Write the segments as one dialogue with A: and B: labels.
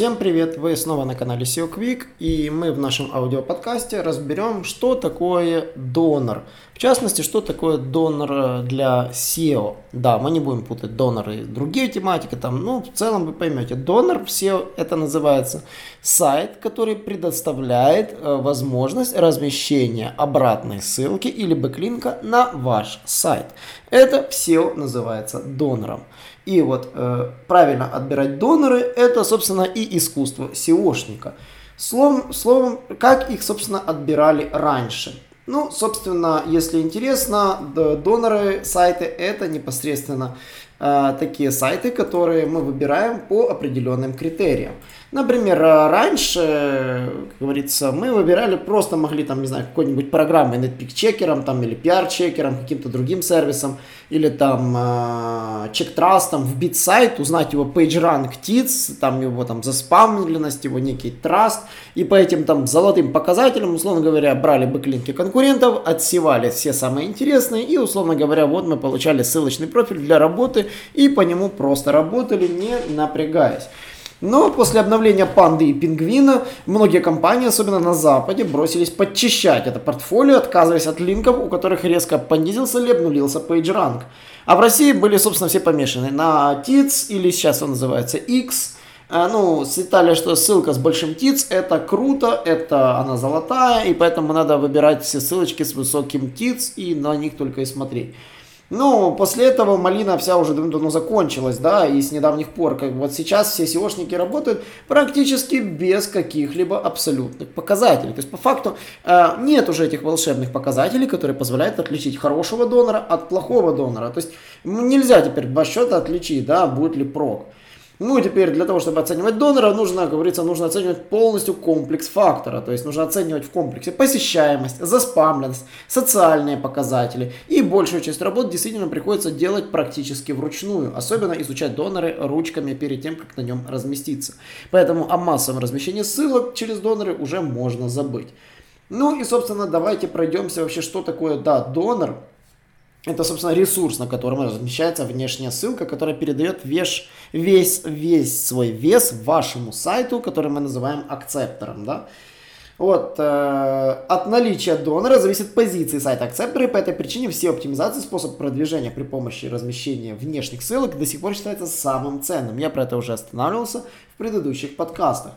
A: Всем привет! Вы снова на канале SEO Quick и мы в нашем аудиоподкасте разберем, что такое донор. В частности, что такое донор э, для SEO. Да, мы не будем путать доноры и другие тематики, там, ну, в целом вы поймете. Донор в SEO это называется сайт, который предоставляет э, возможность размещения обратной ссылки или backlink а на ваш сайт. Это в SEO называется донором. И вот э, правильно отбирать доноры – это, собственно, и искусство SEOшника. Словом, словом, как их, собственно, отбирали раньше. Ну, собственно, если интересно, доноры сайты – это непосредственно э, такие сайты, которые мы выбираем по определенным критериям. Например, э, раньше, как говорится, мы выбирали, просто могли там, не знаю, какой-нибудь программой, netpeak-чекером там, или PR-чекером, каким-то другим сервисом, или там э, чек-трастом вбить сайт, узнать его PageRank TITS, там его там заспамленность, его некий траст, и по этим там золотым показателям, условно говоря, брали бэклинки конкурентов, отсевали все самые интересные, и, условно говоря, вот мы получали ссылочный профиль для работы, и по нему просто работали, не напрягаясь. Но после обновления панды и пингвина многие компании, особенно на Западе, бросились подчищать это портфолио, отказываясь от линков, у которых резко понизился или обнулился PageRank. А в России были, собственно, все помешаны на TITS, или сейчас он называется X. А, ну, считали, что ссылка с большим TITS это круто, это она золотая, и поэтому надо выбирать все ссылочки с высоким TITS и на них только и смотреть. Ну, после этого малина вся уже давно закончилась, да, и с недавних пор, как вот сейчас все SEOшники работают практически без каких-либо абсолютных показателей. То есть, по факту, э, нет уже этих волшебных показателей, которые позволяют отличить хорошего донора от плохого донора. То есть, нельзя теперь два счета отличить, да, будет ли прок. Ну, теперь для того, чтобы оценивать донора, нужно, как говорится, нужно оценивать полностью комплекс фактора. То есть нужно оценивать в комплексе посещаемость, заспамленность, социальные показатели. И большую часть работ действительно приходится делать практически вручную. Особенно изучать доноры ручками перед тем, как на нем разместиться. Поэтому о массовом размещении ссылок через доноры уже можно забыть. Ну и, собственно, давайте пройдемся вообще, что такое, да, донор. Это, собственно, ресурс, на котором размещается внешняя ссылка, которая передает весь, весь, весь свой вес вашему сайту, который мы называем акцептором. Да? Вот, э, от наличия донора зависит позиции сайта акцептора, и по этой причине все оптимизации, способ продвижения при помощи размещения внешних ссылок до сих пор считается самым ценным. Я про это уже останавливался в предыдущих подкастах.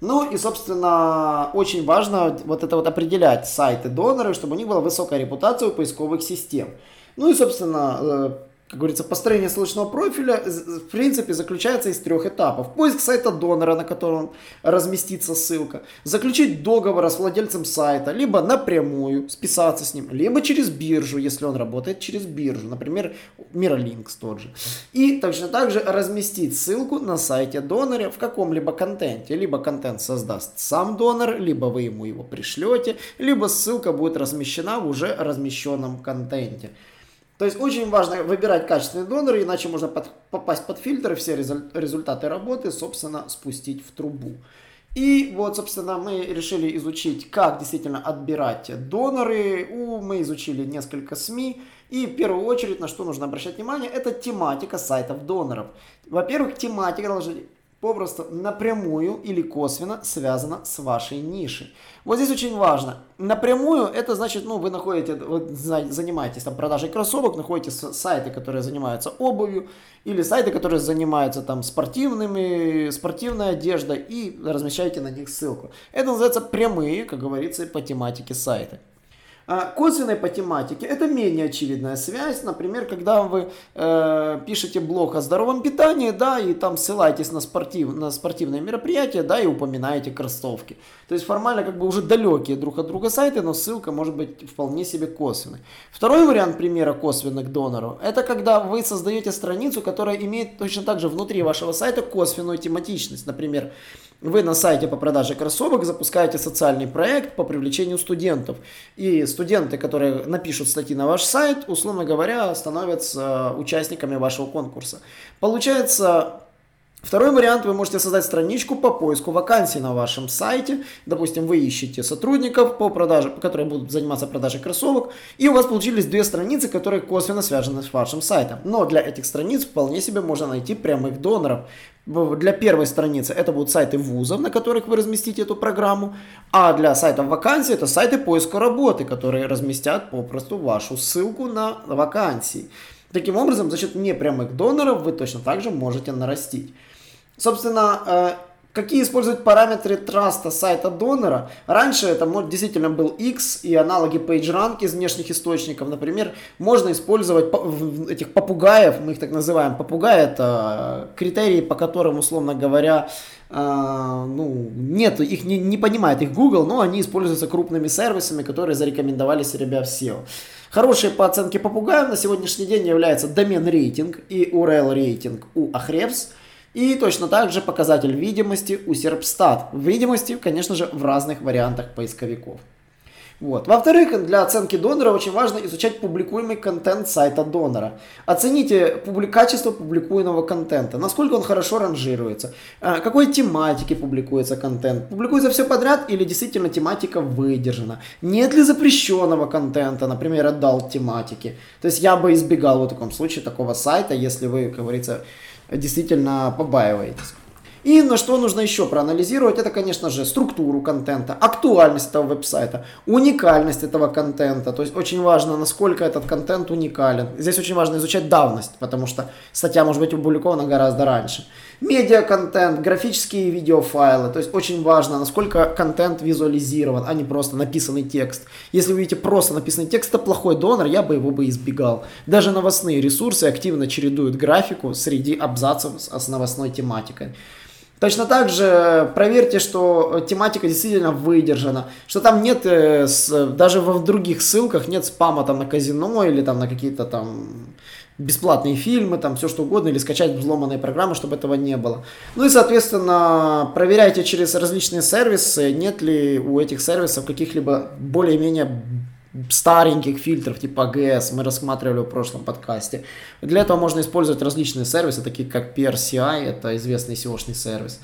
A: Ну и, собственно, очень важно вот это вот определять сайты доноры, чтобы у них была высокая репутация у поисковых систем. Ну и, собственно, э, как говорится, построение ссылочного профиля в принципе заключается из трех этапов. Поиск сайта донора, на котором разместится ссылка, заключить договор с владельцем сайта, либо напрямую списаться с ним, либо через биржу, если он работает через биржу, например, Miralinks тот же. И точно так же разместить ссылку на сайте донора в каком-либо контенте. Либо контент создаст сам донор, либо вы ему его пришлете, либо ссылка будет размещена в уже размещенном контенте. То есть очень важно выбирать качественные доноры, иначе можно под, попасть под фильтр и все результаты работы, собственно, спустить в трубу. И вот, собственно, мы решили изучить, как действительно отбирать доноры. У, мы изучили несколько СМИ. И в первую очередь, на что нужно обращать внимание, это тематика сайтов доноров. Во-первых, тематика должна попросту напрямую или косвенно связано с вашей нишей. Вот здесь очень важно. Напрямую это значит, ну, вы находите, вы занимаетесь там продажей кроссовок, находите сайты, которые занимаются обувью, или сайты, которые занимаются там спортивными, спортивной одеждой, и размещаете на них ссылку. Это называется прямые, как говорится, по тематике сайты. А косвенной по тематике это менее очевидная связь. Например, когда вы э, пишете блог о здоровом питании, да, и там ссылаетесь на, спортив, на спортивные мероприятия, да, и упоминаете кроссовки. То есть формально как бы уже далекие друг от друга сайты, но ссылка может быть вполне себе косвенной. Второй вариант примера косвенных доноров, это когда вы создаете страницу, которая имеет точно так же внутри вашего сайта косвенную тематичность. Например, Вы на сайте по продаже кроссовок запускаете социальный проект по привлечению студентов. И студенты, которые напишут статьи на ваш сайт, условно говоря, становятся участниками вашего конкурса. Получается, Второй вариант, вы можете создать страничку по поиску вакансий на вашем сайте. Допустим, вы ищете сотрудников, по продаже, которые будут заниматься продажей кроссовок, и у вас получились две страницы, которые косвенно связаны с вашим сайтом. Но для этих страниц вполне себе можно найти прямых доноров. Для первой страницы это будут сайты вузов, на которых вы разместите эту программу, а для сайтов вакансий это сайты поиска работы, которые разместят попросту вашу ссылку на вакансии. Таким образом, за счет непрямых доноров вы точно так же можете нарастить. Собственно, э, какие использовать параметры траста сайта донора? Раньше это действительно был X и аналоги PageRank из внешних источников. Например, можно использовать этих попугаев, мы их так называем. Попугаи это критерии, по которым, условно говоря, Uh, ну, нет, их не, не понимает их Google, но они используются крупными сервисами, которые зарекомендовали себя в SEO. Хорошие по оценке попугаев на сегодняшний день является домен рейтинг и URL рейтинг у Ahrefs. И точно так же показатель видимости у Serpstat. Видимости, конечно же, в разных вариантах поисковиков. Вот. Во-вторых, для оценки донора очень важно изучать публикуемый контент сайта донора. Оцените публи- качество публикуемого контента, насколько он хорошо ранжируется, э, какой тематики публикуется контент, публикуется все подряд или действительно тематика выдержана, нет ли запрещенного контента, например, отдал тематики. То есть я бы избегал в таком случае такого сайта, если вы, как говорится, действительно побаиваетесь. И на что нужно еще проанализировать, это, конечно же, структуру контента, актуальность этого веб-сайта, уникальность этого контента. То есть очень важно, насколько этот контент уникален. Здесь очень важно изучать давность, потому что статья может быть опубликована гораздо раньше. Медиа-контент, графические видеофайлы. То есть очень важно, насколько контент визуализирован, а не просто написанный текст. Если вы видите просто написанный текст, это плохой донор, я бы его бы избегал. Даже новостные ресурсы активно чередуют графику среди абзацев с новостной тематикой. Точно так же проверьте, что тематика действительно выдержана, что там нет, э, даже в других ссылках нет спама там на казино или там на какие-то там бесплатные фильмы, там все что угодно, или скачать взломанные программы, чтобы этого не было. Ну и, соответственно, проверяйте через различные сервисы, нет ли у этих сервисов каких-либо более-менее стареньких фильтров типа AGS мы рассматривали в прошлом подкасте. Для этого можно использовать различные сервисы, такие как PRCI, это известный SEO-шный сервис.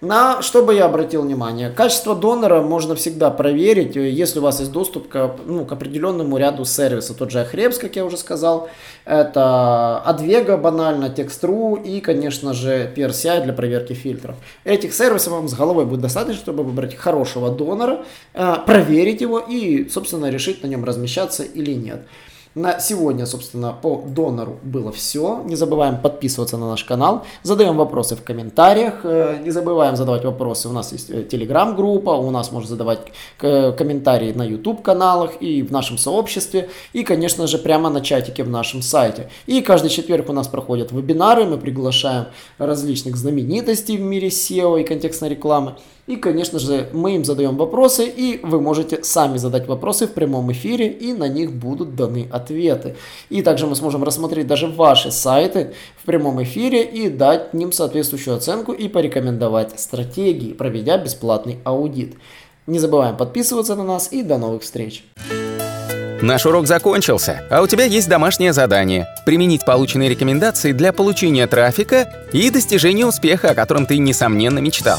A: На что бы я обратил внимание? Качество донора можно всегда проверить, если у вас есть доступ к, ну, к определенному ряду сервисов. Тот же Ahrefs, как я уже сказал, это Advega банально, Text.ru и, конечно же, PRCI для проверки фильтров. Этих сервисов вам с головой будет достаточно, чтобы выбрать хорошего донора, э, проверить его и, собственно, решить на нем размещаться или нет. На сегодня, собственно, по донору было все. Не забываем подписываться на наш канал. Задаем вопросы в комментариях. Э, не забываем задавать вопросы. У нас есть э, телеграм-группа. У нас можно задавать э, комментарии на YouTube каналах и в нашем сообществе. И, конечно же, прямо на чатике в нашем сайте. И каждый четверг у нас проходят вебинары. Мы приглашаем различных знаменитостей в мире SEO и контекстной рекламы. И, конечно же, мы им задаем вопросы, и вы можете сами задать вопросы в прямом эфире, и на них будут даны ответы. И также мы сможем рассмотреть даже ваши сайты в прямом эфире и дать ним соответствующую оценку и порекомендовать стратегии, проведя бесплатный аудит. Не забываем подписываться на нас и до новых встреч.
B: Наш урок закончился, а у тебя есть домашнее задание – применить полученные рекомендации для получения трафика и достижения успеха, о котором ты, несомненно, мечтал.